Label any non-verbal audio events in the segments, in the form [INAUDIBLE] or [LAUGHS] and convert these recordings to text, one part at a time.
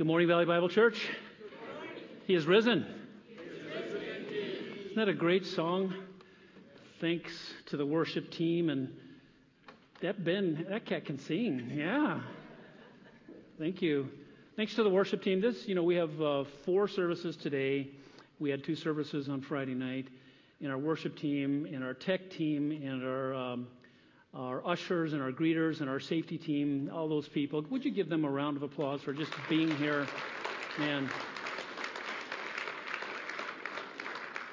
Good morning, Valley Bible Church. He is risen. Isn't that a great song? Thanks to the worship team and that Ben, that cat can sing. Yeah. Thank you. Thanks to the worship team. This, you know, we have uh, four services today. We had two services on Friday night. And our worship team and our tech team and our um, our ushers and our greeters and our safety team, all those people. Would you give them a round of applause for just being here?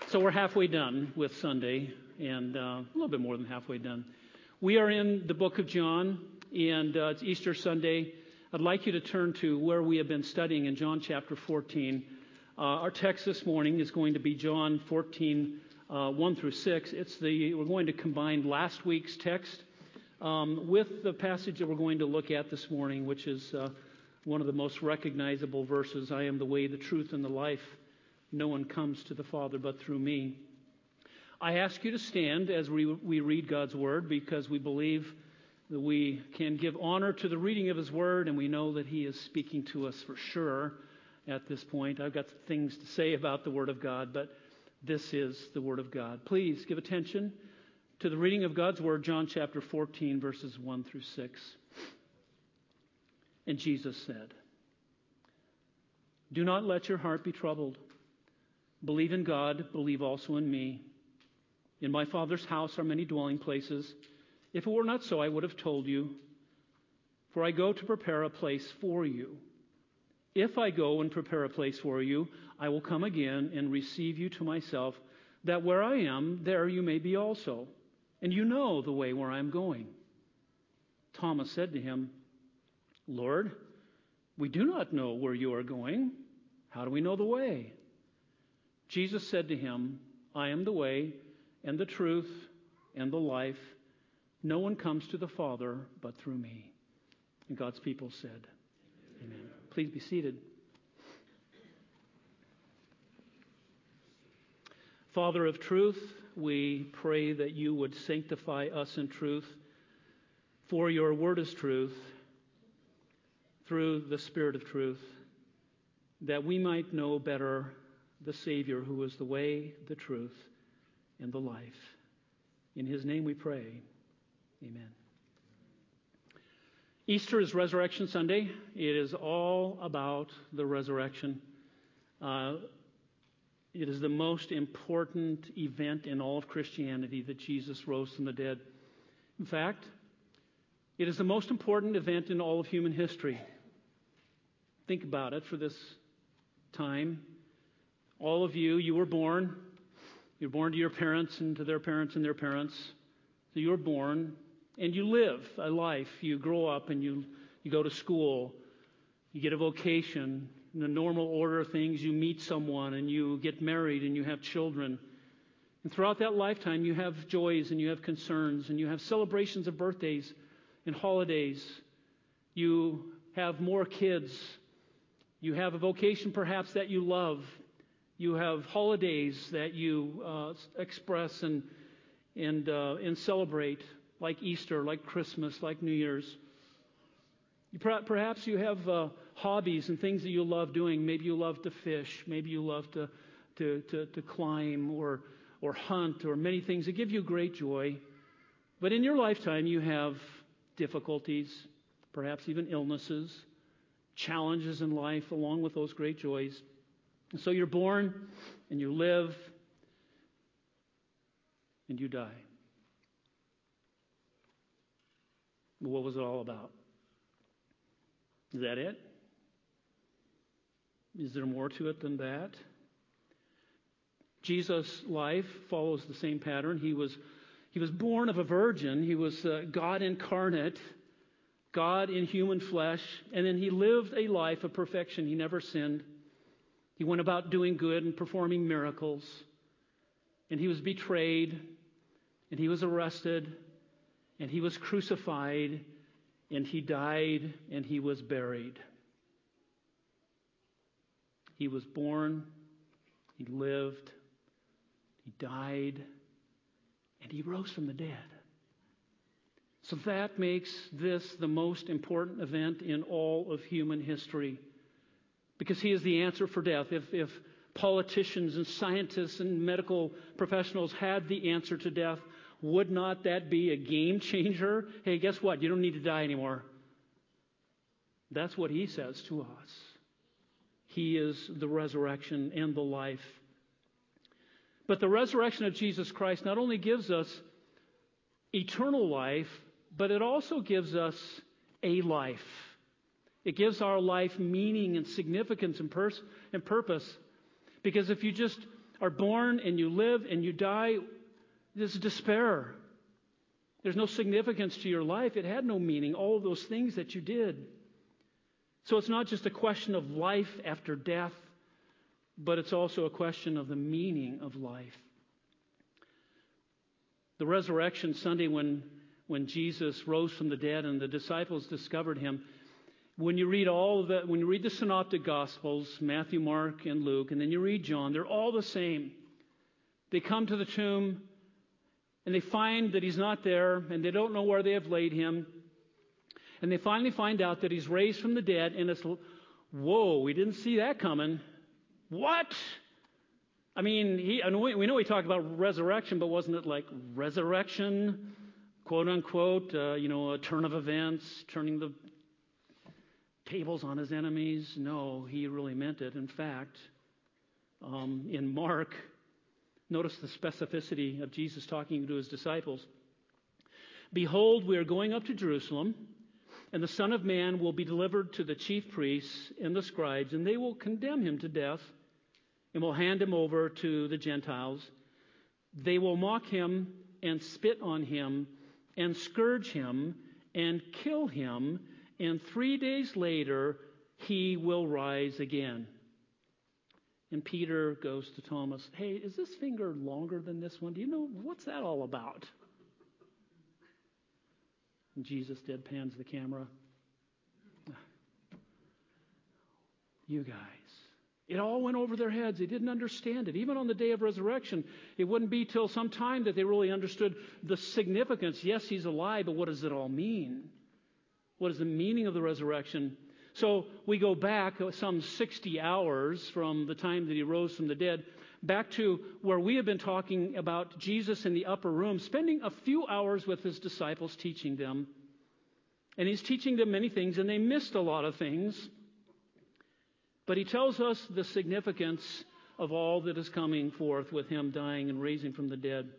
So we're halfway done with Sunday, and uh, a little bit more than halfway done. We are in the book of John, and uh, it's Easter Sunday. I'd like you to turn to where we have been studying in John chapter 14. Uh, our text this morning is going to be John 14, uh, 1 through 6. It's the we're going to combine last week's text um, with the passage that we're going to look at this morning, which is uh, one of the most recognizable verses I am the way, the truth, and the life. No one comes to the Father but through me. I ask you to stand as we, we read God's Word because we believe that we can give honor to the reading of His Word and we know that He is speaking to us for sure at this point. I've got things to say about the Word of God, but this is the Word of God. Please give attention to the reading of God's Word, John chapter 14, verses 1 through 6. And Jesus said, Do not let your heart be troubled. Believe in God, believe also in me. In my Father's house are many dwelling places. If it were not so, I would have told you. For I go to prepare a place for you. If I go and prepare a place for you, I will come again and receive you to myself, that where I am, there you may be also and you know the way where I'm going. Thomas said to him, Lord, we do not know where you are going. How do we know the way? Jesus said to him, I am the way and the truth and the life. No one comes to the Father but through me. And God's people said, Amen. Please be seated. Father of truth, we pray that you would sanctify us in truth, for your word is truth, through the Spirit of truth, that we might know better the Savior who is the way, the truth, and the life. In his name we pray. Amen. Easter is Resurrection Sunday. It is all about the resurrection. Uh, it is the most important event in all of Christianity that Jesus rose from the dead. In fact, it is the most important event in all of human history. Think about it for this time. All of you, you were born. You're born to your parents and to their parents and their parents. So you're born and you live a life. You grow up and you, you go to school. You get a vocation the normal order of things, you meet someone and you get married and you have children. And throughout that lifetime, you have joys and you have concerns and you have celebrations of birthdays and holidays. You have more kids. You have a vocation perhaps that you love. You have holidays that you uh, express and, and, uh, and celebrate, like Easter, like Christmas, like New Year's. Perhaps you have uh, hobbies and things that you love doing. Maybe you love to fish. Maybe you love to, to, to, to climb or, or hunt or many things that give you great joy. But in your lifetime, you have difficulties, perhaps even illnesses, challenges in life along with those great joys. And so you're born and you live and you die. What was it all about? Is that it? Is there more to it than that? Jesus' life follows the same pattern. He was, he was born of a virgin, he was uh, God incarnate, God in human flesh, and then he lived a life of perfection. He never sinned. He went about doing good and performing miracles. And he was betrayed, and he was arrested, and he was crucified, and he died, and he was buried. He was born, he lived, he died, and he rose from the dead. So that makes this the most important event in all of human history. because he is the answer for death. If, if politicians and scientists and medical professionals had the answer to death, would not that be a game changer? Hey, guess what? You don't need to die anymore. That's what he says to us. He is the resurrection and the life. But the resurrection of Jesus Christ not only gives us eternal life, but it also gives us a life. It gives our life meaning and significance and, pers- and purpose. Because if you just are born and you live and you die, there's despair. There's no significance to your life. It had no meaning, all those things that you did. So it's not just a question of life after death, but it's also a question of the meaning of life. The resurrection Sunday, when, when Jesus rose from the dead and the disciples discovered him, when you read all of the, when you read the synoptic gospels, Matthew, Mark, and Luke, and then you read John, they're all the same. They come to the tomb and they find that he's not there and they don't know where they have laid him. And they finally find out that he's raised from the dead and it's, whoa, we didn't see that coming. What? I mean, he, we know he talked about resurrection, but wasn't it like resurrection, quote unquote, uh, you know, a turn of events, turning the tables on his enemies? No, he really meant it. In fact, um, in Mark, notice the specificity of Jesus talking to his disciples. Behold, we are going up to Jerusalem, and the Son of Man will be delivered to the chief priests and the scribes, and they will condemn him to death and will hand him over to the Gentiles. They will mock him and spit on him and scourge him and kill him, and three days later he will rise again. And Peter goes to Thomas, Hey, is this finger longer than this one? Do you know what's that all about? And Jesus deadpans the camera. [SIGHS] You guys. It all went over their heads. They didn't understand it. Even on the day of resurrection, it wouldn't be till some time that they really understood the significance. Yes, he's alive, but what does it all mean? What is the meaning of the resurrection? So we go back some 60 hours from the time that he rose from the dead, back to where we have been talking about Jesus in the upper room, spending a few hours with his disciples teaching them. And he's teaching them many things, and they missed a lot of things. But he tells us the significance of all that is coming forth with him dying and raising from the dead.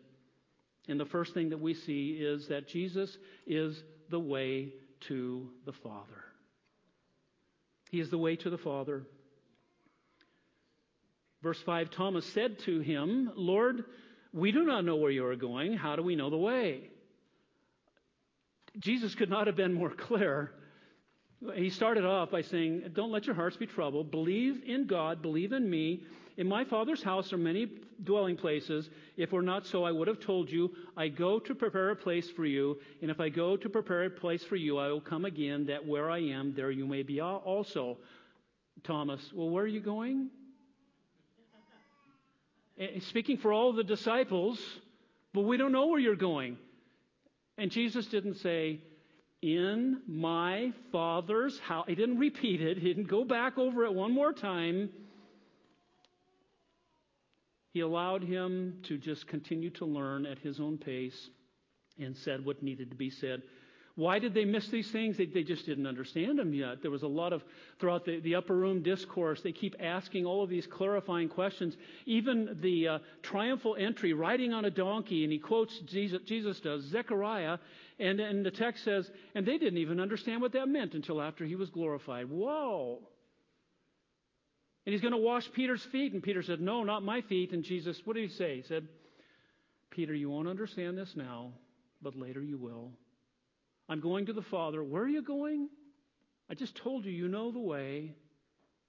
And the first thing that we see is that Jesus is the way to the Father. He is the way to the Father. Verse 5 Thomas said to him, Lord, we do not know where you are going. How do we know the way? Jesus could not have been more clear. He started off by saying, Don't let your hearts be troubled. Believe in God, believe in me. In my Father's house are many dwelling places. If were not so, I would have told you, I go to prepare a place for you. And if I go to prepare a place for you, I will come again, that where I am, there you may be also. Thomas, well, where are you going? Eh, speaking for all the disciples, but we don't know where you're going. And Jesus didn't say, in my Father's house. He didn't repeat it, he didn't go back over it one more time. He allowed him to just continue to learn at his own pace and said what needed to be said. Why did they miss these things? They, they, just didn't understand them yet. There was a lot of, throughout the, the upper room discourse, they keep asking all of these clarifying questions. Even the uh, triumphal entry, riding on a donkey, and he quotes, Jesus, Jesus does, Zechariah, and, and the text says, and they didn't even understand what that meant until after he was glorified. Whoa. And he's going to wash Peter's feet. And Peter said, No, not my feet. And Jesus, what did he say? He said, Peter, you won't understand this now, but later you will. I'm going to the Father. Where are you going? I just told you, you know the way.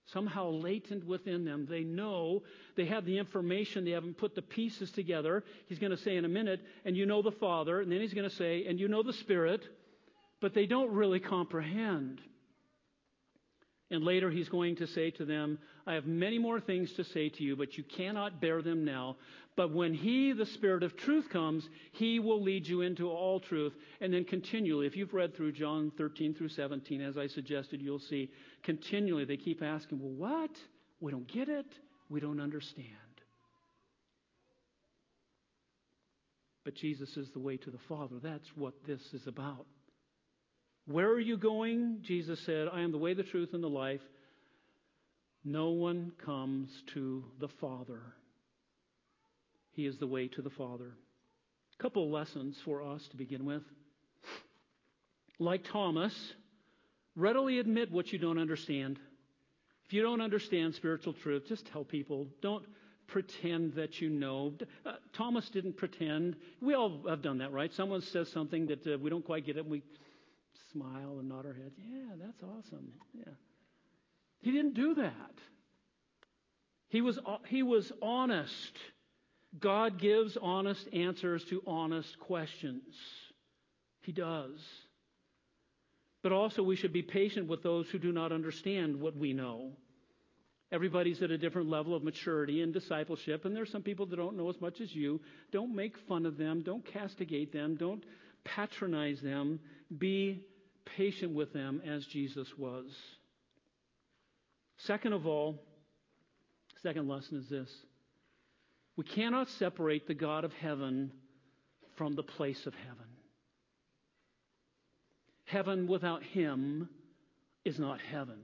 Somehow latent within them, they know, they have the information, they haven't put the pieces together. He's going to say in a minute, and you know the Father, and then he's going to say, and you know the Spirit, but they don't really comprehend. And later he's going to say to them, I have many more things to say to you, but you cannot bear them now. But when he, the Spirit of truth, comes, he will lead you into all truth. And then continually, if you've read through John 13 through 17, as I suggested, you'll see continually they keep asking, Well, what? We don't get it. We don't understand. But Jesus is the way to the Father. That's what this is about. Where are you going? Jesus said, I am the way, the truth, and the life. No one comes to the Father. He is the way to the Father. A couple lessons for us to begin with. Like Thomas, readily admit what you don't understand. If you don't understand spiritual truth, just tell people. Don't pretend that you know. Uh, Thomas didn't pretend. We all have done that, right? Someone says something that uh, we don't quite get it, and we smile and nod our heads. Yeah, that's awesome. Yeah. He didn't do that. He was, he was honest. God gives honest answers to honest questions. He does. But also, we should be patient with those who do not understand what we know. Everybody's at a different level of maturity and discipleship, and there's some people that don't know as much as you. Don't make fun of them. Don't castigate them. Don't patronize them. Be patient with them as Jesus was. Second of all, second lesson is this we cannot separate the God of heaven from the place of heaven. Heaven without Him is not heaven.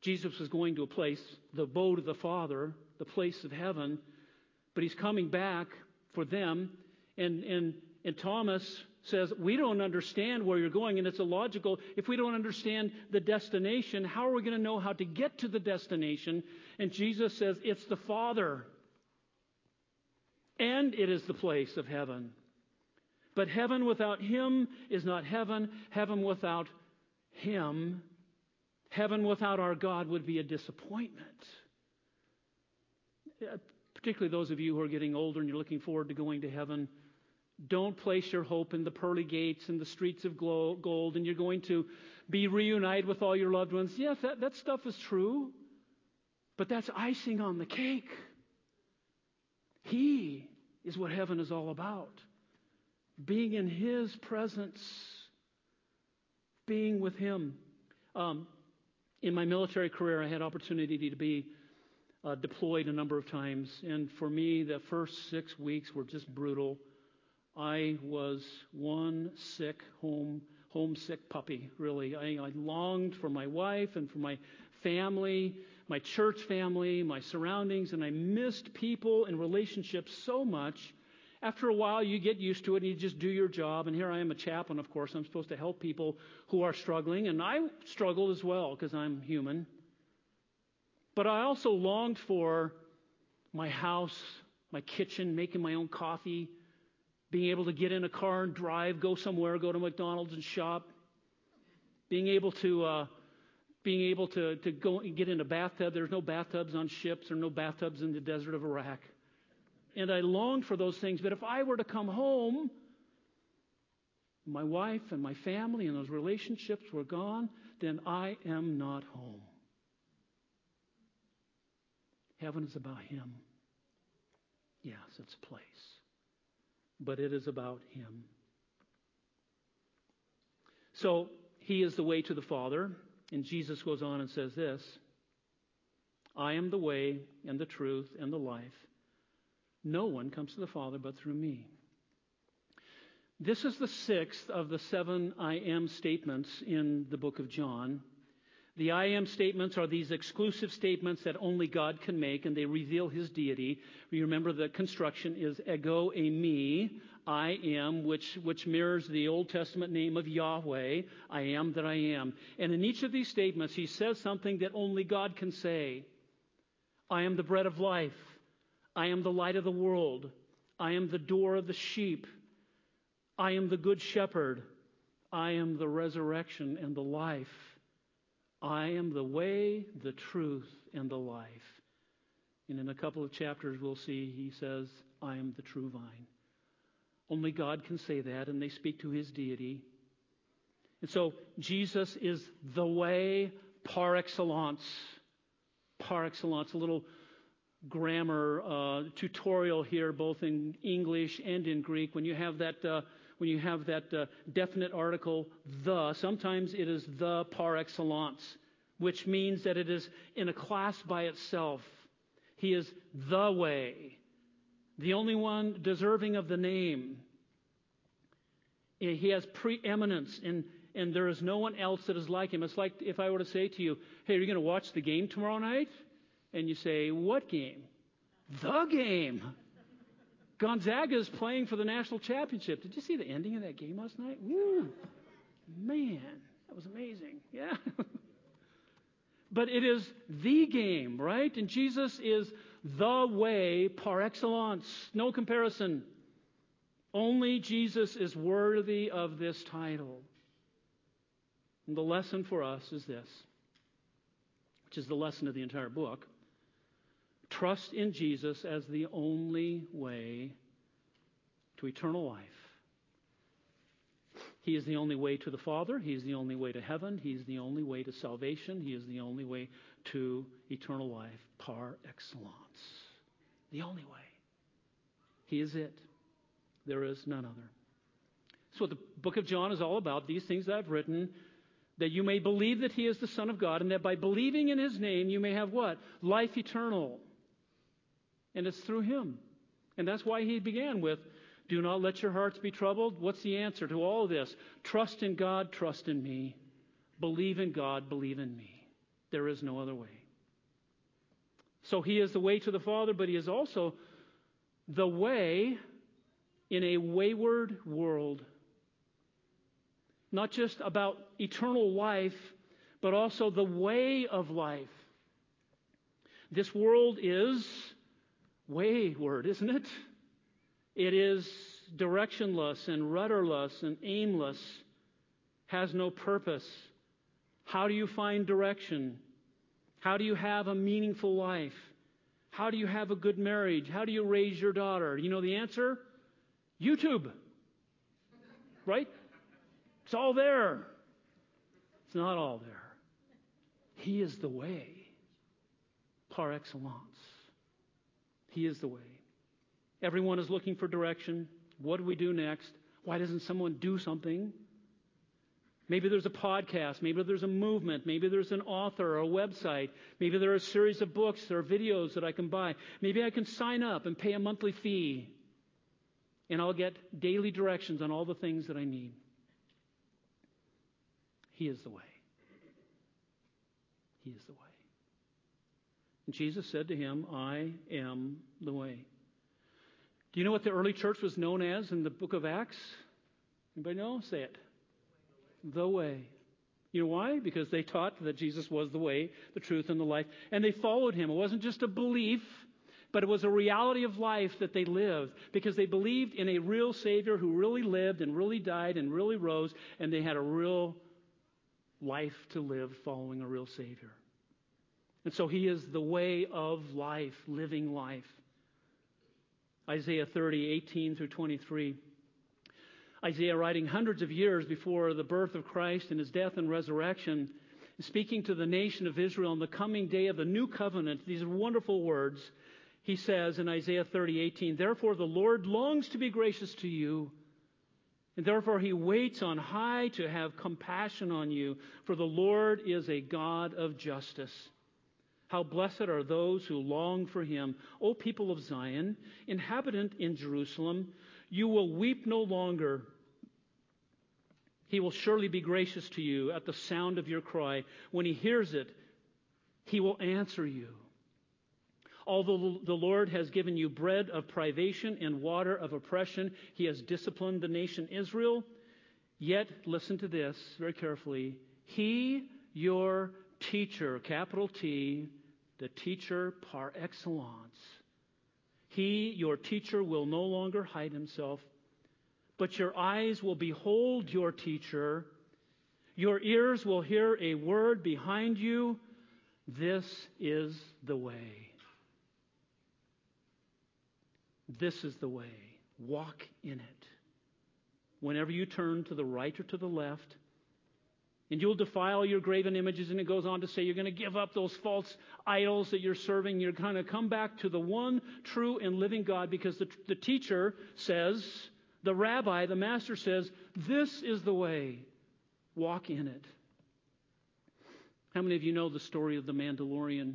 Jesus was going to a place, the abode of the Father, the place of heaven, but He's coming back for them. And, and, and Thomas says, We don't understand where you're going, and it's illogical. If we don't understand the destination, how are we going to know how to get to the destination? And Jesus says, It's the Father, and it is the place of heaven. But heaven without Him is not heaven. Heaven without Him, heaven without our God would be a disappointment. Particularly those of you who are getting older and you're looking forward to going to heaven don't place your hope in the pearly gates and the streets of gold, and you're going to be reunited with all your loved ones. Yes, that, that stuff is true, but that's icing on the cake. He is what heaven is all about. Being in His presence, being with Him. Um, in my military career, I had opportunity to be uh, deployed a number of times, and for me, the first six weeks were just brutal. I was one sick home homesick puppy, really. I, I, longed for my wife and for my family, my church family, my surroundings, and I missed people and relationships so much. After a while, you get used to it and you just do your job. And here I am, a chaplain, of course. I'm supposed to help people who are struggling, and I struggled as well because I'm human. But I also longed for my house, my kitchen, making my own coffee, being able to get in a car and drive, go somewhere, go to McDonald's and shop, being able to uh, being able to, to go and get in a bathtub. There's no bathtubs on ships or no bathtubs in the desert of Iraq. And I longed for those things. But if I were to come home, my wife and my family and those relationships were gone, then I am not home. Heaven is about Him. Yes, it's a place but it is about Him. So, He is the way to the Father, and Jesus goes on and says this I am the way and the truth and the life. No one comes to the Father but through me. This is the sixth of the seven I am statements in the book of John. The I am statements are these exclusive statements that only God can make, and they reveal his deity. You remember the construction is ego eimi, I am, which, which mirrors the Old Testament name of Yahweh, I am that I am. And in each of these statements, he says something that only God can say. I am the bread of life. I am the light of the world. I am the door of the sheep. I am the good shepherd. I am the resurrection and the life. I am the way, the truth, and the life. And in a couple of chapters, we'll see he says, I am the true vine. Only God can say that, and they speak to his deity. And so Jesus is the way par excellence. Par excellence. A little grammar uh, tutorial here, both in English and in Greek. When you have that, uh, when you have that uh, definite article, the, sometimes it is the par excellence, which means that it is in a class by itself. He is the way, the only one deserving of the name. He has preeminence, and, and there is no one else that is like him. It's like if I were to say to you, Hey, are you going to watch the game tomorrow night? And you say, What game? The game. Gonzaga is playing for the national championship. Did you see the ending of that game last night? Woo! Man, that was amazing. Yeah. [LAUGHS] but it is the game, right? And Jesus is the way par excellence. No comparison. Only Jesus is worthy of this title. And the lesson for us is this, which is the lesson of the entire book. Trust in Jesus as the only way to eternal life. He is the only way to the Father. He is the only way to heaven. He is the only way to salvation. He is the only way to eternal life par excellence. The only way. He is it. There is none other. So, what the book of John is all about, these things that I've written, that you may believe that he is the Son of God, and that by believing in his name you may have what? Life eternal. And it's through him. And that's why he began with, Do not let your hearts be troubled. What's the answer to all this? Trust in God, trust in me. Believe in God, believe in me. There is no other way. So he is the way to the Father, but he is also the way in a wayward world. Not just about eternal life, but also the way of life. This world is wayward, isn't it? It is directionless and rudderless and aimless, has no purpose. How do you find direction? How do you have a meaningful life? How do you have a good marriage? How do you raise your daughter? You know the answer? YouTube. Right? It's all there. It's not all there. He is the way par excellence. He is the way. Everyone is looking for direction. What do we do next? Why doesn't someone do something? Maybe there's a podcast. Maybe there's a movement. Maybe there's an author or a website. Maybe there are a series of books or videos that I can buy. Maybe I can sign up and pay a monthly fee and I'll get daily directions on all the things that I need. He is the way. He is the way. And Jesus said to him, I am the way. Do you know what the early church was known as in the book of Acts? Anybody know? Say it. The way. You know why? Because they taught that Jesus was the way, the truth, and the life. And they followed him. It wasn't just a belief, but it was a reality of life that they lived because they believed in a real Savior who really lived and really died and really rose, and they had a real life to live following a real Savior. And so He is the way of life, living life. Isaiah 30, 18 through 23. Isaiah, writing hundreds of years before the birth of Christ and his death and resurrection, speaking to the nation of Israel on the coming day of the new covenant, these wonderful words he says in Isaiah 30, 18, Therefore the Lord longs to be gracious to you, and therefore he waits on high to have compassion on you, for the Lord is a God of justice. How blessed are those who long for him. O people of Zion, inhabitant in Jerusalem, you will weep no longer. He will surely be gracious to you at the sound of your cry. When he hears it, he will answer you. Although the Lord has given you bread of privation and water of oppression, he has disciplined the nation Israel. Yet, listen to this very carefully. He, your teacher, capital T, the teacher par excellence. He, your teacher, will no longer hide himself, but your eyes will behold your teacher. Your ears will hear a word behind you. This is the way. This is the way. Walk in it. Whenever you turn to the right or to the left, And you'll defile your graven images. And it goes on to say you're going to give up those false idols that you're serving. You're going to come back to the one true and living God because the, the teacher says, the rabbi, the master says, this is the way. Walk in it. How many of you know the story of the Mandalorian?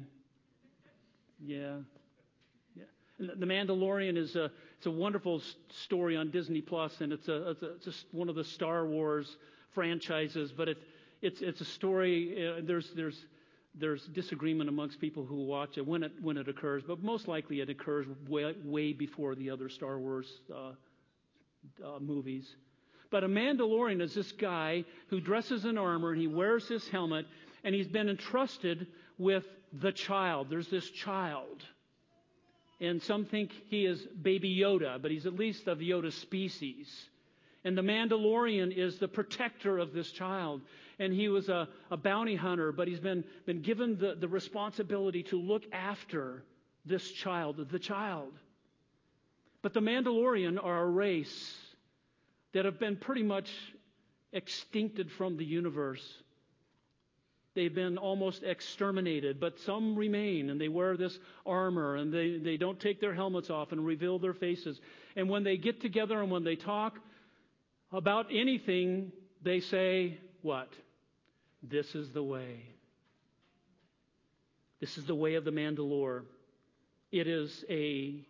Yeah. yeah. the Mandalorian is a, it's a wonderful story on Disney Plus, and it's, a, it's, a, it's one of the Star Wars franchises, but it, it's, it's a story. Uh, there's, there's, there's disagreement amongst people who watch it when it, when it occurs, but most likely it occurs way, way before the other Star Wars uh, uh, movies. But a Mandalorian is this guy who dresses in armor and he wears this helmet and he's been entrusted with the child. There's this child. And some think he is baby Yoda, but he's at least of Yoda species. And the Mandalorian is the protector of this child. And he was a, a bounty hunter, but he's been, been given the, the responsibility to look after this child, the child. But the Mandalorian are a race that have been pretty much extincted from the universe. They've been almost exterminated, but some remain and they wear this armor and they, they don't take their helmets off and reveal their faces. And when they get together and when they talk about anything, they say, What? This is the way. This is the way of the Mandalore. It is a,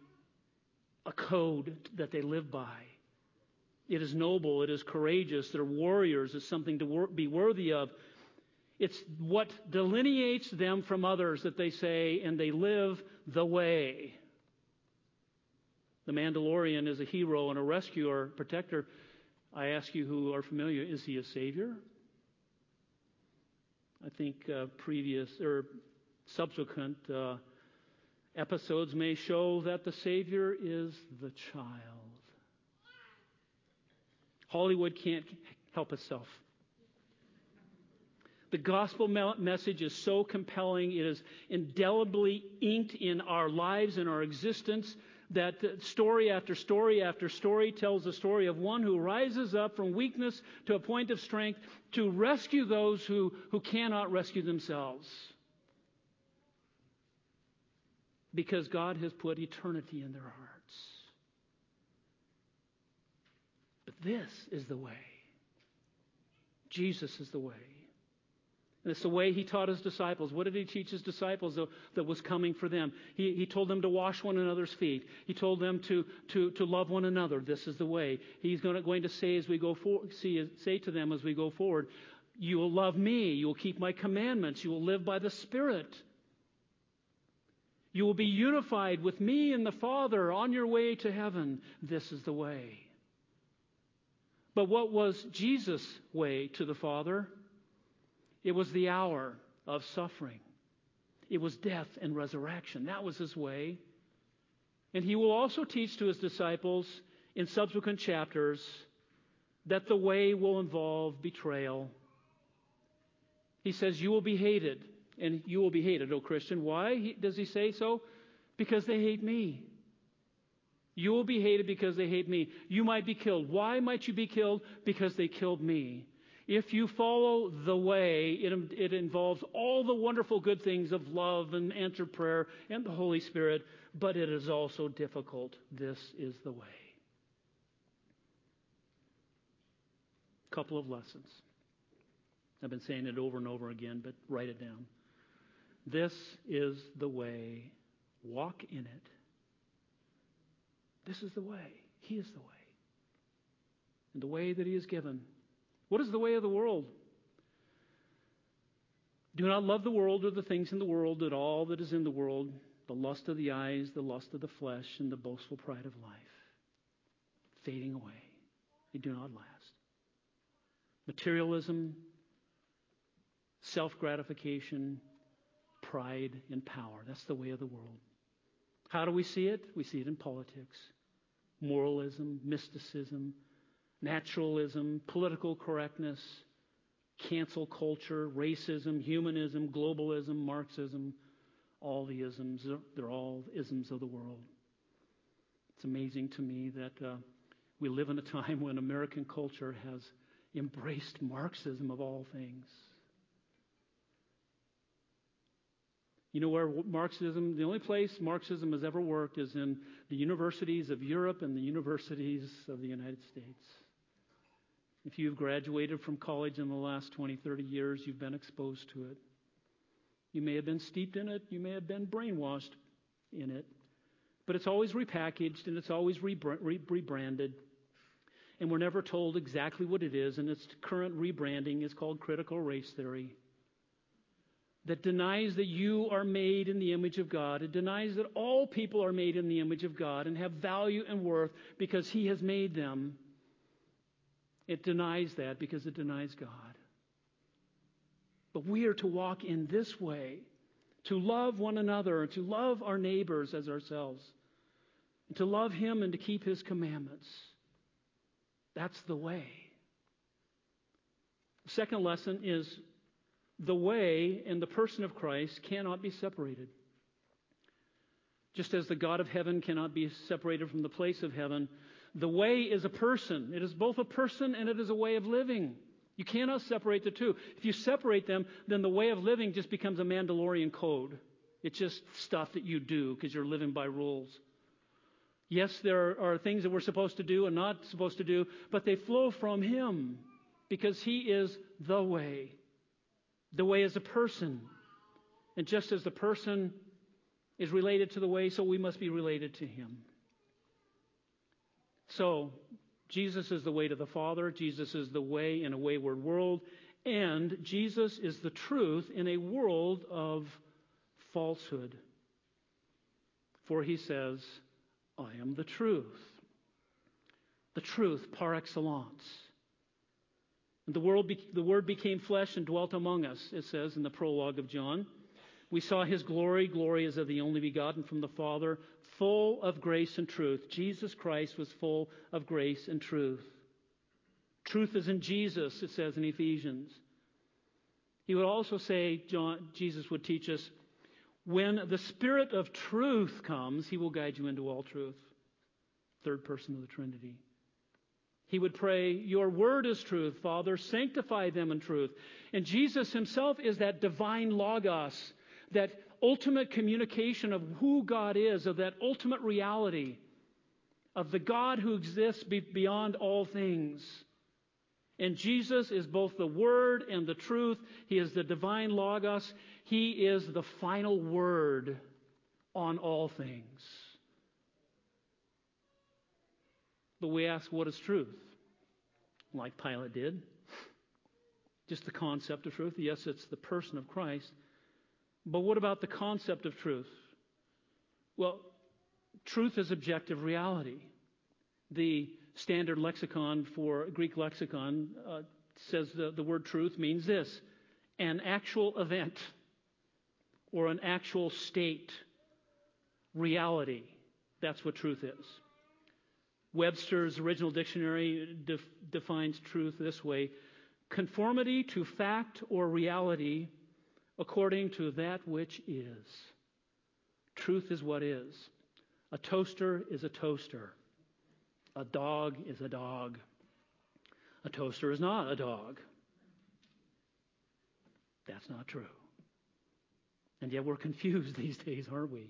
a code that they live by. It is noble, it is courageous, they're warriors, it's something to be worthy of. It's what delineates them from others that they say, and they live the way. The Mandalorian is a hero and a rescuer, protector. I ask you who are familiar, is he a savior? I think uh, previous or subsequent uh, episodes may show that the Savior is the child. Hollywood can't help itself. The gospel message is so compelling, it is indelibly inked in our lives and our existence that story after story after story tells the story of one who rises up from weakness to a point of strength to rescue those who, who cannot rescue themselves. Because God has put eternity in their hearts. But this is the way. Jesus is the way. And it's the way he taught his disciples. What did he teach his disciples that, was coming for them? He, he told them to wash one another's feet. He told them to, to, to love one another. This is the way. He's going to, going to say as we go for, see, say to them as we go forward, you will love me. You will keep my commandments. You will live by the Spirit. You will be unified with me and the Father on your way to heaven. This is the way. But what was Jesus' way to the Father? It was the hour of suffering. It was death and resurrection. That was his way. And he will also teach to his disciples in subsequent chapters that the way will involve betrayal. He says, You will be hated, and you will be hated, O Christian. Why does he say so? Because they hate me. You will be hated because they hate me. You might be killed. Why might you be killed? Because they killed me. If you follow the way, it, um, it involves all the wonderful good things of love and answered prayer and the Holy Spirit, but it is also difficult. This is the way. Couple of lessons. I've been saying it over and over again, but write it down. This is the way. Walk in it. This is the way. He is the way. And the way that He has given what is the way of the world? Do not love the world or the things in the world, at all that is in the world, the lust of the eyes, the lust of the flesh, and the boastful pride of life. Fading away. They do not last. Materialism, self gratification, pride, and power. That's the way of the world. How do we see it? We see it in politics, moralism, mysticism, naturalism, political correctness, cancel culture, racism, humanism, globalism, Marxism, all the isms. They're all isms of the world. It's amazing to me that uh, we live in a time when American culture has, embraced Marxism of all things. You know where Marxism, the only place Marxism has ever worked is in the universities of Europe and the universities of the United States. If you've graduated from college in the last 20, 30 years, you've been exposed to it. You may have been steeped in it, you may have been brainwashed in it, but it's always repackaged and it's always rebranded. And we're never told exactly what it is, and its current rebranding is called critical race theory that denies that you are made in the image of God. It denies that all people are made in the image of God and have value and worth because He has made them. It denies that because it denies God. But we are to walk in this way, to love one another, to love our neighbors as ourselves, and to love Him and to keep His commandments. That's the way. Second lesson is the way and the person of Christ cannot be separated. Just as the God of heaven cannot be separated from the place of heaven, the way is a person. It is both a person and it is a way of living. You cannot separate the two. If you separate them, then the way of living just becomes a Mandalorian code. It's just stuff that you do because you're living by rules. Yes, there are things that we're supposed to do and not supposed to do, but they flow from Him because He is the way. The way is a person. And just as the person is related to the way, so we must be related to him. So, Jesus is the way to the Father, Jesus is the way in a wayward world, and Jesus is the truth in a world of falsehood. For he says, I am the truth. The truth par excellence. The, world be, the Word became flesh and dwelt among us, it says in the prologue of John. We saw his glory. Glory is of the only begotten from the Father, full of grace and truth. Jesus Christ was full of grace and truth. Truth is in Jesus, it says in Ephesians. He would also say, John, Jesus would teach us, when the Spirit of truth comes, he will guide you into all truth. Third person of the Trinity. He would pray, Your word is truth, Father. Sanctify them in truth. And Jesus himself is that divine logos, that ultimate communication of who God is, of that ultimate reality, of the God who exists beyond all things. And Jesus is both the Word and the truth. He is the divine Logos. He is the final word on all things. But we ask, what is truth? Like Pilate did. Just the concept of truth. Yes, it's the person of Christ. But what about the concept of truth? Well, truth is objective reality. The standard lexicon for Greek lexicon uh, says the, the word truth means this an actual event or an actual state, reality. That's what truth is. Webster's original dictionary def- defines truth this way conformity to fact or reality according to that which is. Truth is what is. A toaster is a toaster. A dog is a dog. A toaster is not a dog. That's not true. And yet we're [LAUGHS] confused these days, aren't we?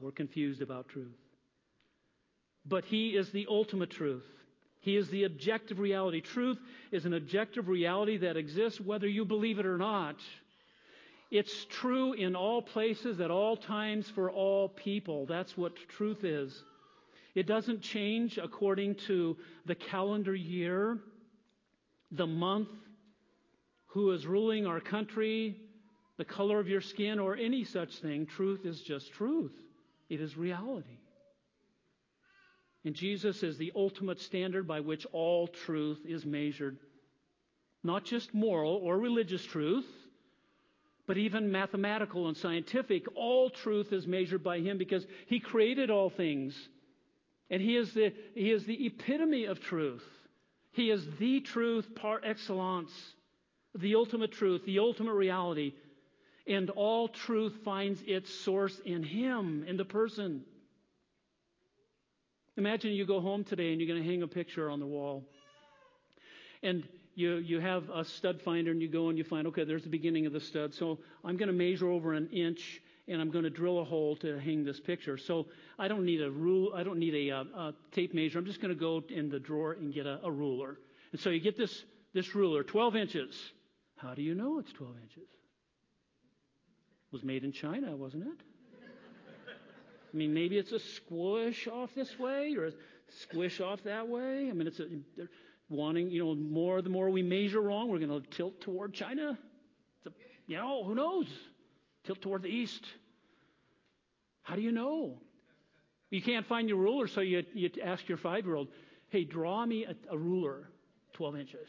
We're confused about truth. But He is the ultimate truth. He is the objective reality. Truth is an objective reality that exists whether you believe it or not. It's true in all places, at all times, for all people. That's what truth is. It doesn't change according to the calendar year, the month, who is ruling our country, the color of your skin, or any such thing. Truth is just truth, it is reality. And Jesus is the ultimate standard by which all truth is measured. Not just moral or religious truth, but even mathematical and scientific. All truth is measured by Him because He created all things. And He is the, he is the epitome of truth. He is the truth par excellence, the ultimate truth, the ultimate reality. And all truth finds its source in Him, in the person. Imagine you go home today and you're going to hang a picture on the wall. And you, you have a stud finder and you go and you find, okay, there's the beginning of the stud. So I'm going to measure over an inch and I'm going to drill a hole to hang this picture. So I don't need a rule. I don't need a, a, a tape measure. I'm just going to go in the drawer and get a, a ruler. And so you get this this ruler, 12 inches. How do you know it's 12 inches? It was made in China, wasn't it? I mean, maybe it's a squish off this way or a squish off that way. I mean, it's a, wanting, you know, more the more we measure wrong, we're going to tilt toward China. A, you know, who knows? Tilt toward the east. How do you know? You can't find your ruler, so you, you ask your five year old, hey, draw me a, a ruler 12 inches.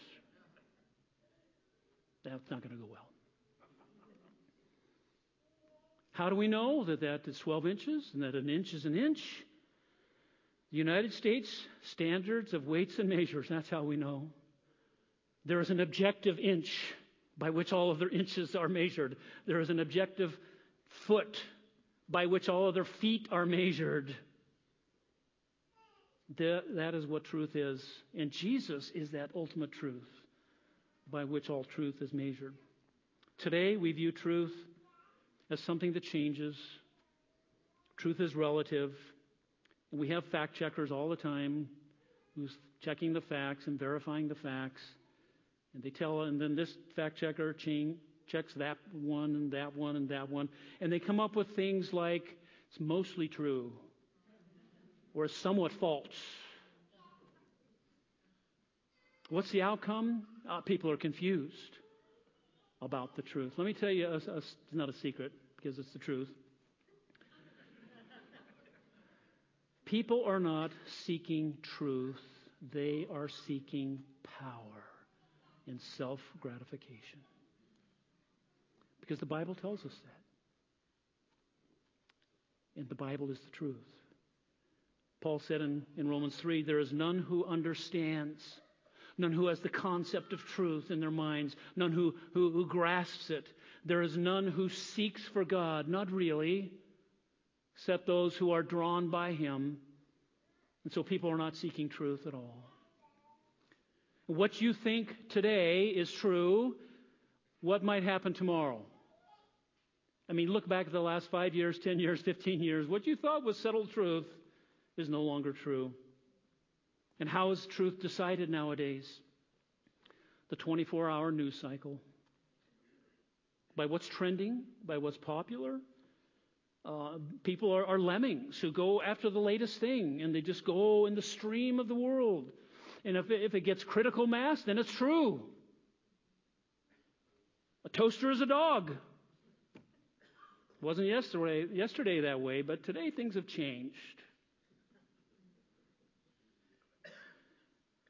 That's not going to go well. How do we know that that is 12 inches and that an inch is an inch? The United States standards of weights and measures, that's how we know. There is an objective inch by which all of their inches are measured. There is an objective foot by which all of their feet are measured. that is what truth is. And Jesus is that ultimate truth by which all truth is measured. Today, we view truth as something that changes. Truth is relative. We have fact checkers all the time who's checking the facts and verifying the facts. And they tell, and then this fact checker chain checks that one and that one and that one. And they come up with things like it's mostly true or somewhat false. What's the outcome? Uh, people are confused about the truth. Let me tell you, it's not a secret because it's the truth. People are not seeking truth, they are seeking power and self gratification. Because the Bible tells us that. And the Bible is the truth. Paul said in, in Romans 3 there is none who understands none who has the concept of truth in their minds, none who, who, who grasps it. There is none who seeks for God, not really, except those who are drawn by Him. And so people are not seeking truth at all. What you think today is true, what might happen tomorrow? I mean, look back at the last five years, 10 years, 15 years. What you thought was settled truth is no longer true. And how is truth decided nowadays? The 24 hour news cycle. By what's trending, by what's popular. Uh, people are, are lemmings who go after the latest thing and they just go in the stream of the world. And if it, if it gets critical mass, then it's true. A toaster is a dog. It wasn't yesterday, yesterday that way, but today things have changed.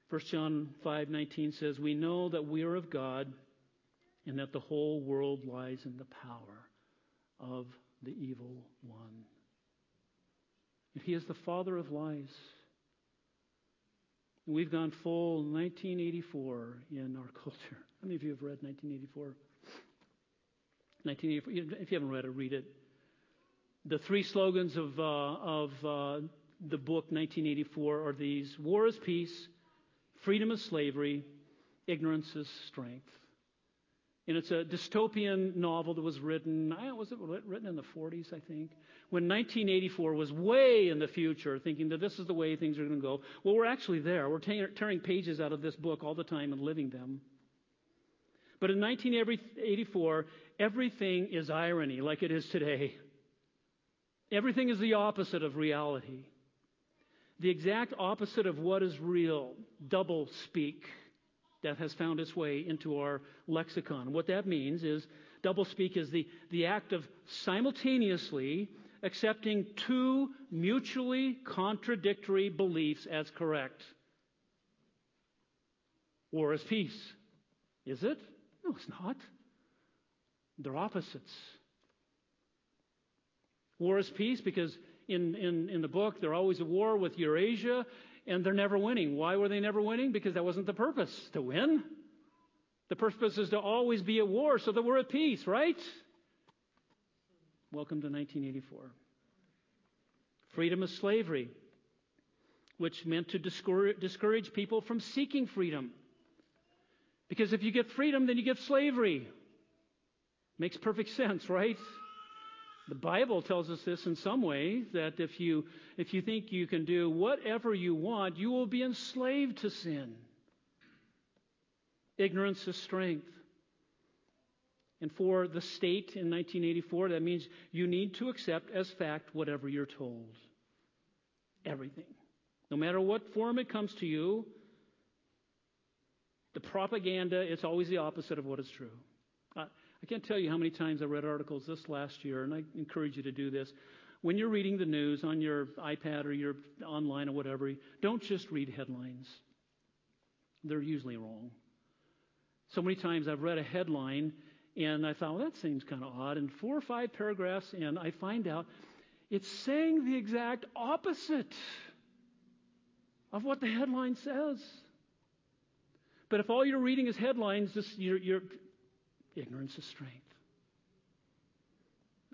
1 John 5:19 says, "We know that we are of God and that the whole world lies in the power of the evil one." And he is the father of lies. And we've gone full 1984 in our [LAUGHS] culture. How many of you have read 1984? 1984. If you haven't read it, read it. The three slogans of, uh, of uh, the book 1984 are these War is peace, Freedom is slavery, ignorance is strength. And it's a dystopian novel that was written, was it written in the 40s, I think? When 1984 was way in the future, thinking that this is the way things are going to go. Well, we're actually there. We're tearing pages out of this book all the time and living them. But in 1984, everything is irony, like it is today. Everything is the opposite of reality the exact opposite of what is real, double speak, that has found its way into our lexicon. What that means is double speak is the, the act of simultaneously accepting two mutually contradictory beliefs as correct. War is peace. Is it? No, it's not. They're opposites. War is peace because in, in, in the book, they're always at war with Eurasia, and they're never winning. Why were they never winning? Because that wasn't the purpose to win. The purpose is to always be at war so that we're at peace, right? Welcome to 1984. Freedom is slavery, which meant to discourage people from seeking freedom. Because if you get freedom, then you get slavery. Makes perfect sense, right? The Bible tells us this in some way that if you, if you think you can do whatever you want, you will be enslaved to sin. Ignorance is strength. And for the state in 1984, that means you need to accept as fact whatever you're told. Everything. No matter what form it comes to you, the propaganda, it's always the opposite of what is true. I, can't tell you how many times I read articles this last year, and I encourage you to do this. When you're reading the news on your iPad or your online or whatever, don't just read headlines. They're usually wrong. So many times I've read a headline and I thought, well, that seems kind of odd. And four or five paragraphs in, I find out it's saying the exact opposite of what the headline says. But if all you're reading is headlines, this, you're, you're, ignorance is strength.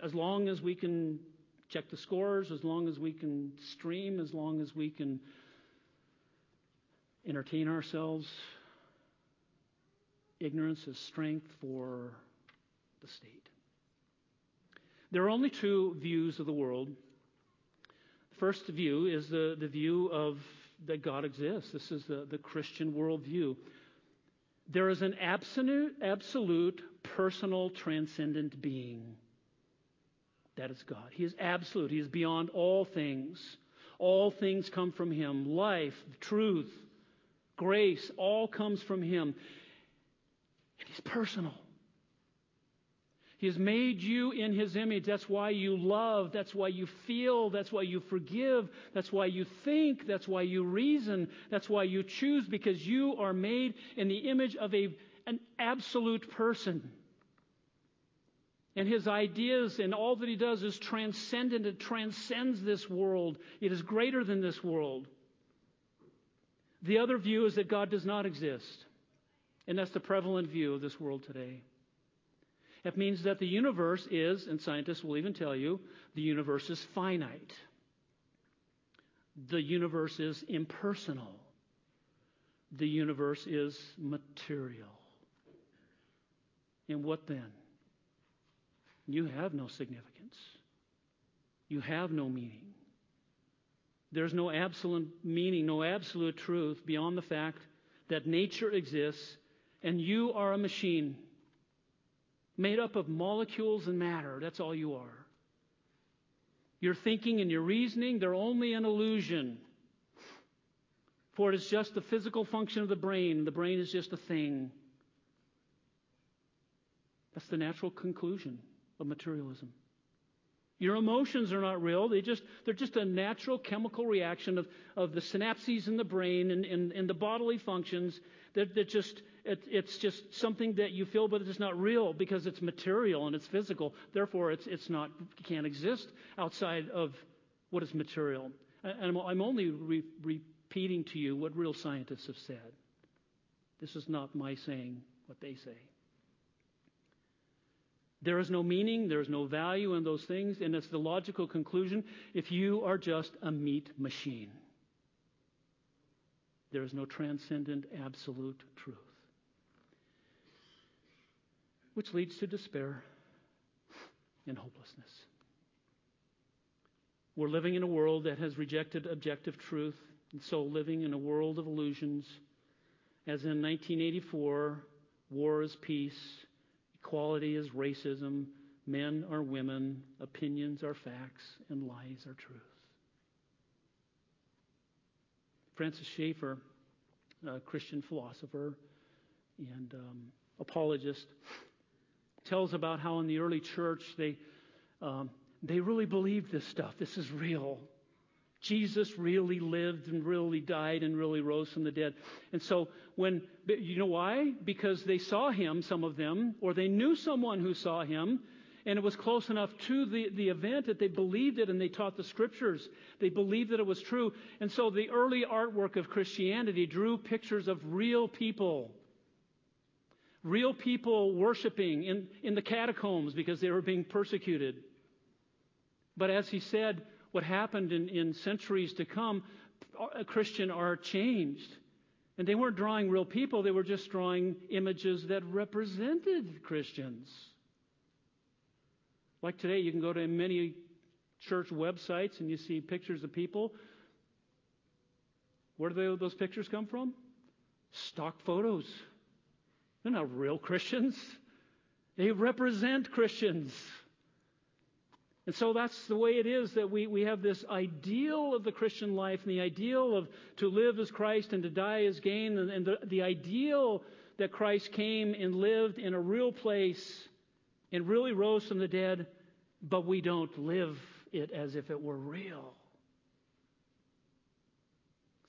As long as we can check the scores, as long as we can stream, as long as we can entertain ourselves, ignorance is strength for the state. There are only two views of the world. The first view is the, the view of that God exists. This is the, the Christian worldview. There is an absolute, absolute, personal, transcendent being. That is God. He is absolute. He is beyond all things. All things come from Him. Life, truth, grace, all comes from Him. And He's personal. He has made you in His image. That's why you love. That's why you feel. That's why you forgive. That's why you think. That's why you reason. That's why you choose, because you are made in the image of a, an absolute person. And his ideas and all that he does is transcendent. It transcends this world. It is greater than this world. The other view is that God does not exist. And that's the prevalent view of this world today. It means that the universe is, and scientists will even tell you, the universe is finite. The universe is impersonal. The universe is material. And what then? You have no significance. You have no meaning. There's no absolute meaning, no absolute truth beyond the fact that nature exists and you are a machine made up of molecules and matter. That's all you are. Your thinking and your reasoning, they're only an illusion. For it is just the physical function of the brain. The brain is just a thing. That's the natural conclusion of materialism. Your emotions are not real. They just, they're just a natural chemical reaction of, of the synapses in the brain and, and, and the bodily functions that, that just it, it's just something that you feel, but it's not real because it's material and it's physical. Therefore, it's, it's not, can't exist outside of what is material. And I'm only re- repeating to you what real scientists have said. This is not my saying what they say. There is no meaning, there is no value in those things, and it's the logical conclusion if you are just a meat machine. There is no transcendent absolute truth which leads to despair and hopelessness. We're living in a world that has rejected objective truth, and so living in a world of illusions. As in 1984, war is peace, equality is racism, men are women, opinions are facts, and lies are truth. Francis Schaeffer, a Christian philosopher and um, apologist, tells about how in the early church they, um, they really believed this stuff. This is real. Jesus really lived and really died and really rose from the dead. And so when, you know why? Because they saw him, some of them, or they knew someone who saw him, and it was close enough to the, the event that they believed it and they taught the scriptures. They believed that it was true. And so the early artwork of Christianity drew pictures of real people real people worshiping in, in the catacombs because they were being persecuted. But as he said, what happened in, in centuries to come, Christian are changed. And they weren't drawing real people, they were just drawing images that represented Christians. Like today, you can go to many church websites and you see pictures of people. Where do they, those pictures come from? Stock photos. They're not real Christians, they represent Christians. And so that's the way it is that we, we have this ideal of the Christian life and the ideal of to live as Christ and to die as gain, and, and the, the ideal that Christ came and lived in a real place and really rose from the dead, but we don't live it as if it were real.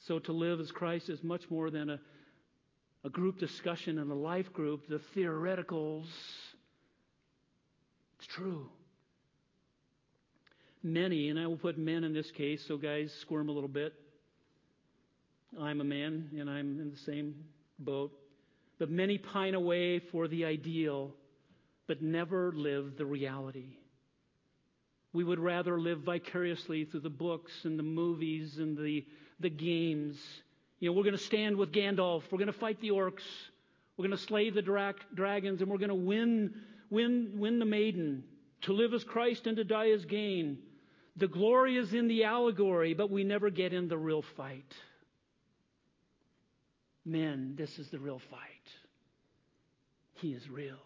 So to live as Christ is much more than a, a group discussion and a life group, the theoreticals. It's true many, and I will put men in this case, so guys squirm a little bit. I'm a man, and I'm in the same boat. But many pine away for the ideal, but never live the reality. We would rather live vicariously through the books and the movies and the, the games. You know, we're going to stand with Gandalf. We're going to fight the orcs. We're going to slay the dra- dragons, and we're going to win, win, win the maiden. To live as Christ and to die as gain. The glory is in the allegory, but we never get in the real fight. Men, this is the real fight. He is real.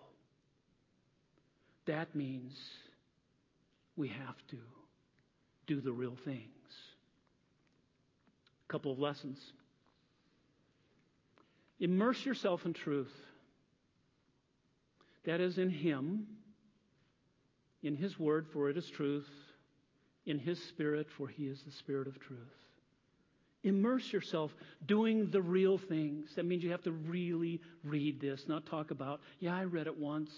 That means we have to do the real things. A couple of lessons. Immerse yourself in truth. That is in Him, in His Word, for it is truth, in His Spirit, for He is the Spirit of truth. Immerse yourself doing the real things. That means you have to really read this, not talk about, yeah, I read it once.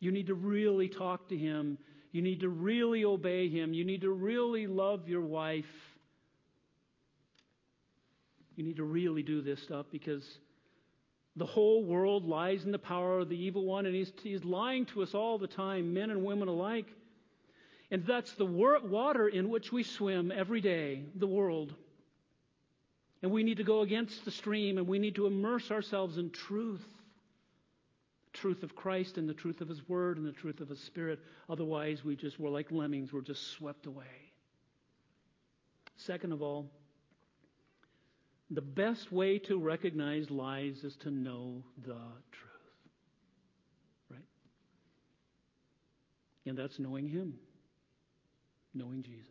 You need to really talk to Him. You need to really obey Him. You need to really love your wife. You need to really do this stuff because the whole world lies in the power of the evil one, and he's, he's lying to us all the time, men and women alike. And that's the water in which we swim every day, the world. And we need to go against the stream and we need to immerse ourselves in truth the truth of Christ and the truth of His Word and the truth of His Spirit. Otherwise, we just, we're like lemmings, we're just swept away. Second of all, the best way to recognize lies is to know the truth. Right? And that's knowing Him knowing Jesus.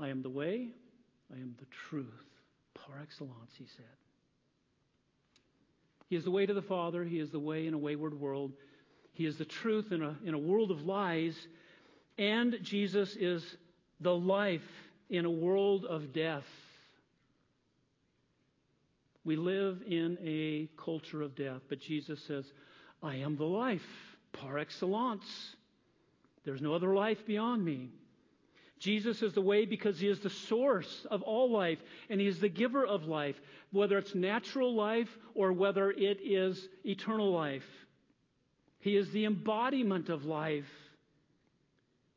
I am the way, I am the truth, par excellence, he said. He is the way to the Father, he is the way in a wayward world, he is the truth in a, in a world of lies, and Jesus is the life in a world of death. We live in a culture of death, but Jesus says, I am the life, par excellence. There's no other life beyond me. Jesus is the way because he is the source of all life and he is the giver of life, whether it's natural life or whether it is eternal life. He is the embodiment of life.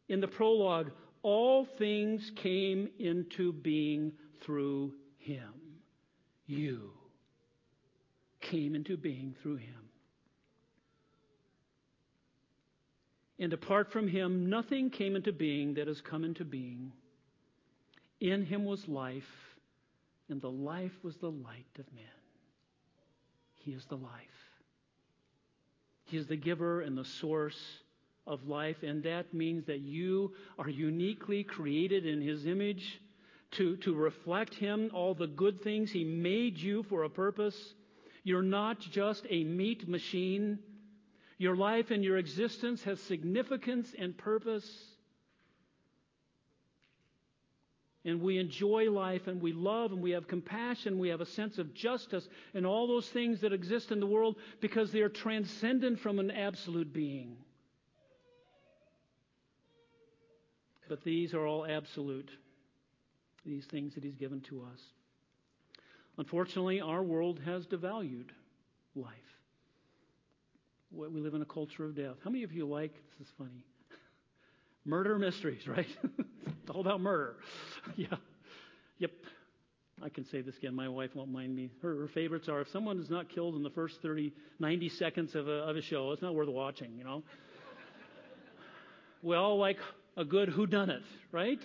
In the prologue, all things came into being through him. You came into being through him. And apart from him, nothing came into being that has come into being. In him was life, and the life was the light of men. He is the life. He is the giver and the source of life, and that means that you are uniquely created in his image to, to reflect him, all the good things. He made you for a purpose. You're not just a meat machine. Your life and your existence has significance and purpose. And we enjoy life and we love and we have compassion, we have a sense of justice and all those things that exist in the world because they are transcendent from an absolute being. But these are all absolute, these things that He's given to us. Unfortunately, our world has devalued life we live in a culture of death. How many of you like, this is funny, [LAUGHS] murder mysteries, right? [LAUGHS] it's all about murder. [LAUGHS] yeah. Yep. I can say this again. My wife won't mind me. Her, her favorites are if someone is not killed in the first 30, 90 seconds of a, of a show, it's not worth watching, you know. we all like a good whodunit, right?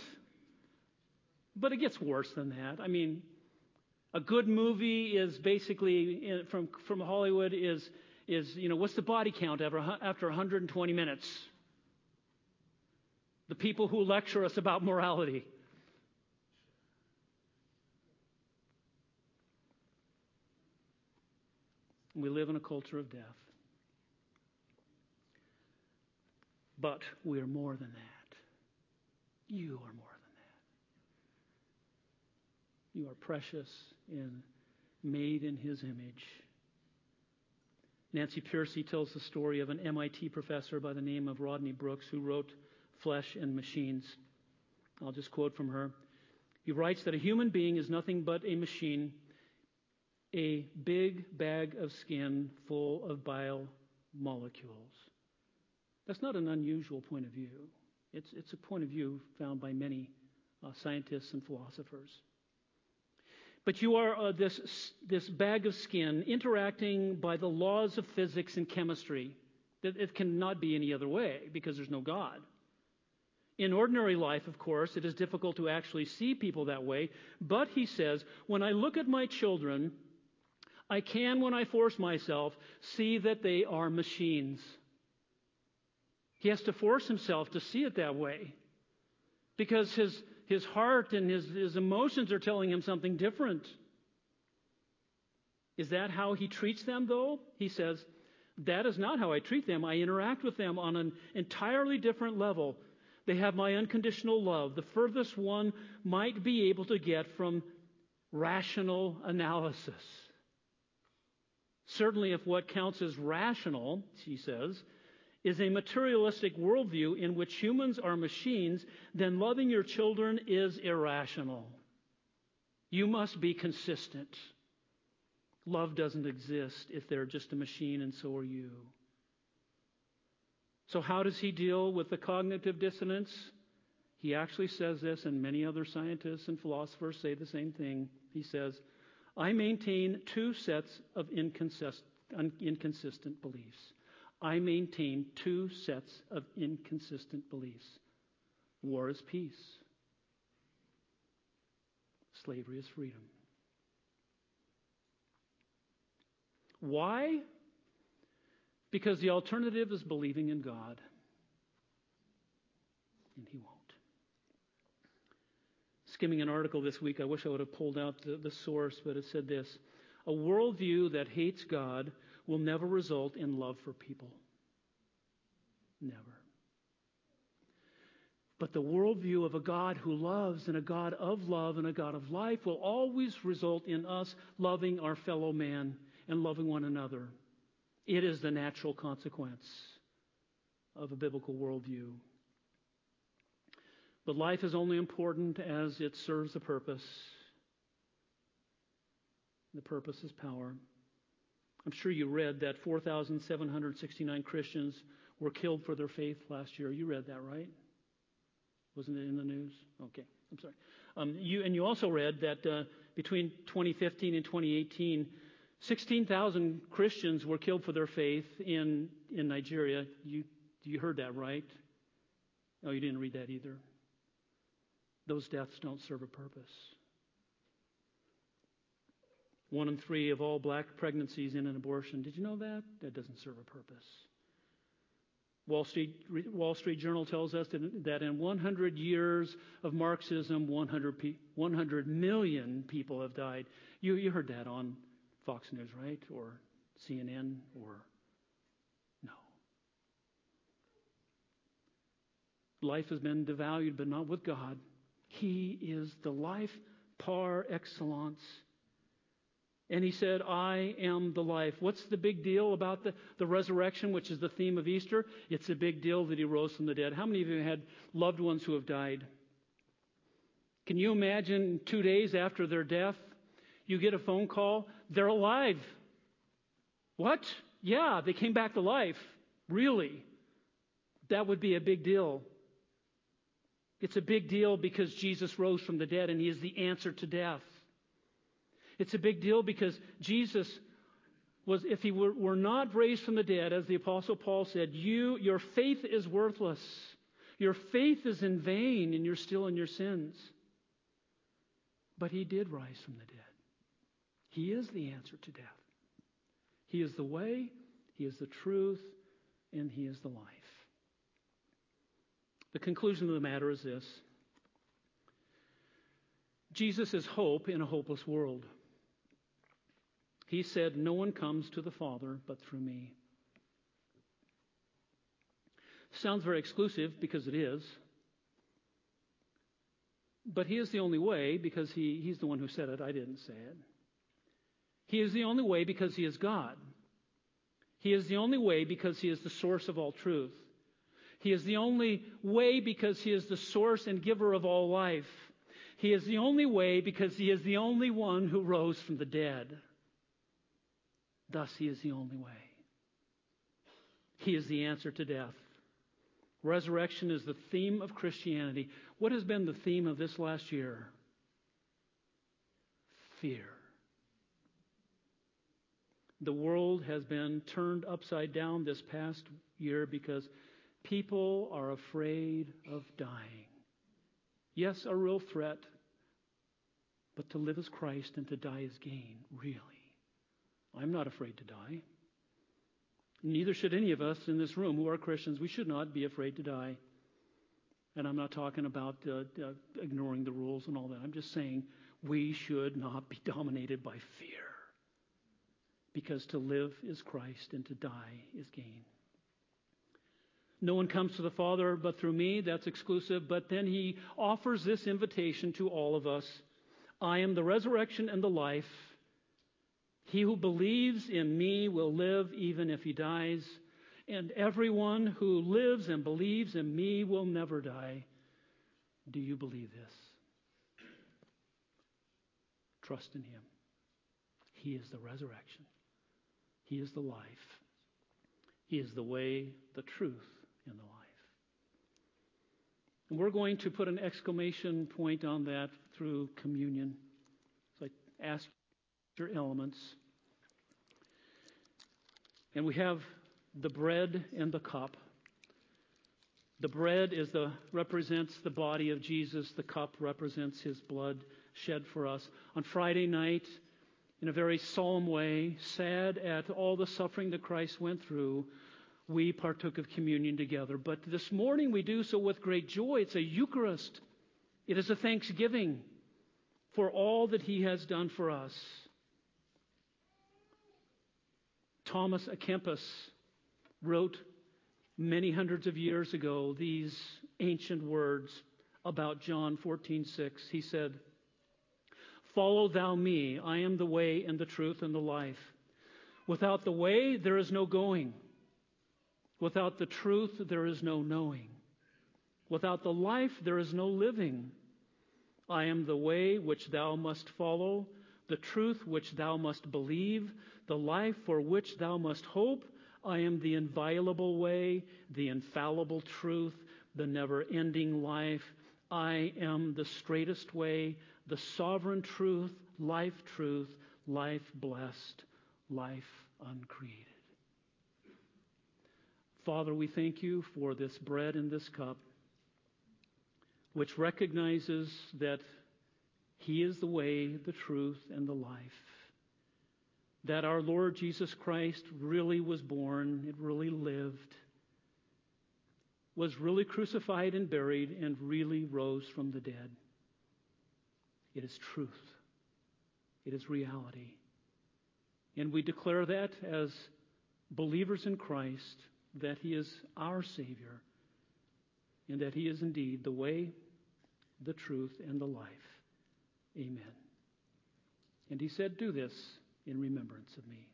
But it gets worse than that. I mean, a good movie is basically from from Hollywood is is you know what's the body count after after 120 minutes? The people who lecture us about morality. We live in a culture of death. But we are more than that. You are more. You are precious and made in His image. Nancy Pearcey tells the story of an MIT professor by the name of Rodney Brooks who wrote Flesh and Machines. I'll just quote from her. He writes that a human being is nothing but a machine a big bag of skin full of biomolecules. That's not an unusual point of view. It's, it's a point of view found by many uh, scientists and philosophers. But you are uh, this, this bag of skin interacting by the laws of physics and chemistry. It cannot be any other way because there's no God. In ordinary life, of course, it is difficult to actually see people that way. But he says, when I look at my children, I can, when I force myself, see that they are machines. He has to force himself to see it that way because his, his heart and his, his emotions are telling him something different. Is that how he treats them, though? He says, That is not how I treat them. I interact with them on an entirely different level. They have my unconditional love, the furthest one might be able to get from rational analysis. Certainly, if what counts as rational, she says, is a materialistic worldview in which humans are machines, then loving your children is irrational. You must be consistent. Love doesn't exist if they're just a machine and so are you. So, how does he deal with the cognitive dissonance? He actually says this, and many other scientists and philosophers say the same thing. He says, I maintain two sets of inconsistent, inconsistent beliefs. I maintain two sets of inconsistent beliefs. War is peace. Slavery is freedom. Why? Because the alternative is believing in God. And He won't skimming an article this week. I wish I would have pulled out the, the source, but it said this A worldview that hates God will never result in love for people. Never. But the worldview of a God who loves and a God of love and a God of life will always result in us loving our fellow man and loving one another. It is the natural consequence of a biblical worldview. But life is only important as it serves a purpose. The purpose is power. I'm sure you read that 4,769 Christians were killed for their faith last year. You read that, right? Wasn't it in the news? Okay, I'm sorry. Um, you, and you also read that uh, between 2015 and 2018, 16,000 Christians were killed for their faith in, in Nigeria. You, you heard that, right? Oh, you didn't read that either. Those deaths don't serve a purpose. One in three of all black pregnancies in an abortion. Did you know that? That doesn't serve a purpose. Wall Street, Wall Street Journal tells us that, in 100 years of Marxism, 100, pe- 100 million people have died. You, you heard that on Fox News, right? Or CNN? Or no. Life has been devalued, but not with God. He is the life par excellence. And he said, I am the life. What's the big deal about the, the resurrection, which is the theme of Easter? It's a big deal that he rose from the dead. How many of you had loved ones who have died? Can you imagine two days after their death, you get a phone call? They're alive. What? Yeah, they came back to life. Really? That would be a big deal. It's a big deal because Jesus rose from the dead and he is the answer to death. It's a big deal because Jesus was, if he were, were not raised from the dead, as the Apostle Paul said, you, your faith is worthless. Your faith is in vain, and you're still in your sins. But he did rise from the dead. He is the answer to death. He is the way, He is the truth, and He is the life. The conclusion of the matter is this Jesus is hope in a hopeless world. He said, No one comes to the Father but through me. Sounds very exclusive because it is. But he is the only way because he, he's the one who said it. I didn't say it. He is the only way because he is God. He is the only way because he is the source of all truth. He is the only way because he is the source and giver of all life. He is the only way because he is the only one who rose from the dead. Thus, he is the only way. He is the answer to death. Resurrection is the theme of Christianity. What has been the theme of this last year? Fear. The world has been turned upside down this past year because people are afraid of dying. Yes, a real threat, but to live as Christ and to die as gain, really. I'm not afraid to die. Neither should any of us in this room who are Christians. We should not be afraid to die. And I'm not talking about uh, uh, ignoring the rules and all that. I'm just saying we should not be [LAUGHS] dominated by fear because to live is Christ and to die is gain. No one comes to the Father but through me. That's exclusive. But then he offers this invitation to all of us I am the resurrection and the life. He who believes in me will live even if he dies. And everyone who lives and believes in me will never die. Do you believe this? Trust in him. He is the resurrection he is the life. He is the way, the truth, and the life. And we're going to put an exclamation point on that through communion. So I ask elements. And we have the bread and the cup. The bread is the represents the body of Jesus. The cup represents his blood shed for us. On Friday night, in a very solemn way, sad at all the suffering that Christ went through, we partook of communion together. But this morning we do so with great joy. It's a Eucharist, it is a thanksgiving for all that He has done for us. Thomas à Kempis wrote many hundreds of years ago these ancient words about John 14:6. He said, Follow thou me. I am the way and the truth and the life. Without the way, there is no going. Without the truth, there is no knowing. Without the life, there is no living. I am the way which thou must follow, the truth which thou must believe, the life for which thou must hope. I am the inviolable way, the infallible truth, the never ending life. I am the straightest way, the sovereign truth, life truth, life blessed, life uncreated. Father, we thank you for this bread and this cup, which recognizes that He is the way, the truth, and the life. That our Lord Jesus Christ really was born, it really lived, was really crucified and buried, and really rose from the dead. It is truth. It is reality. And we declare that as believers in Christ, that He is our Savior, and that He is indeed the way, the truth, and the life. Amen. And He said, Do this in remembrance of me.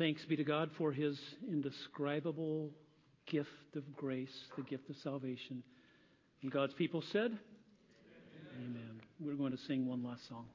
Thanks be to God for his indescribable gift of grace, the gift of salvation. And God's people said, Amen. Amen. We're going to sing one last song.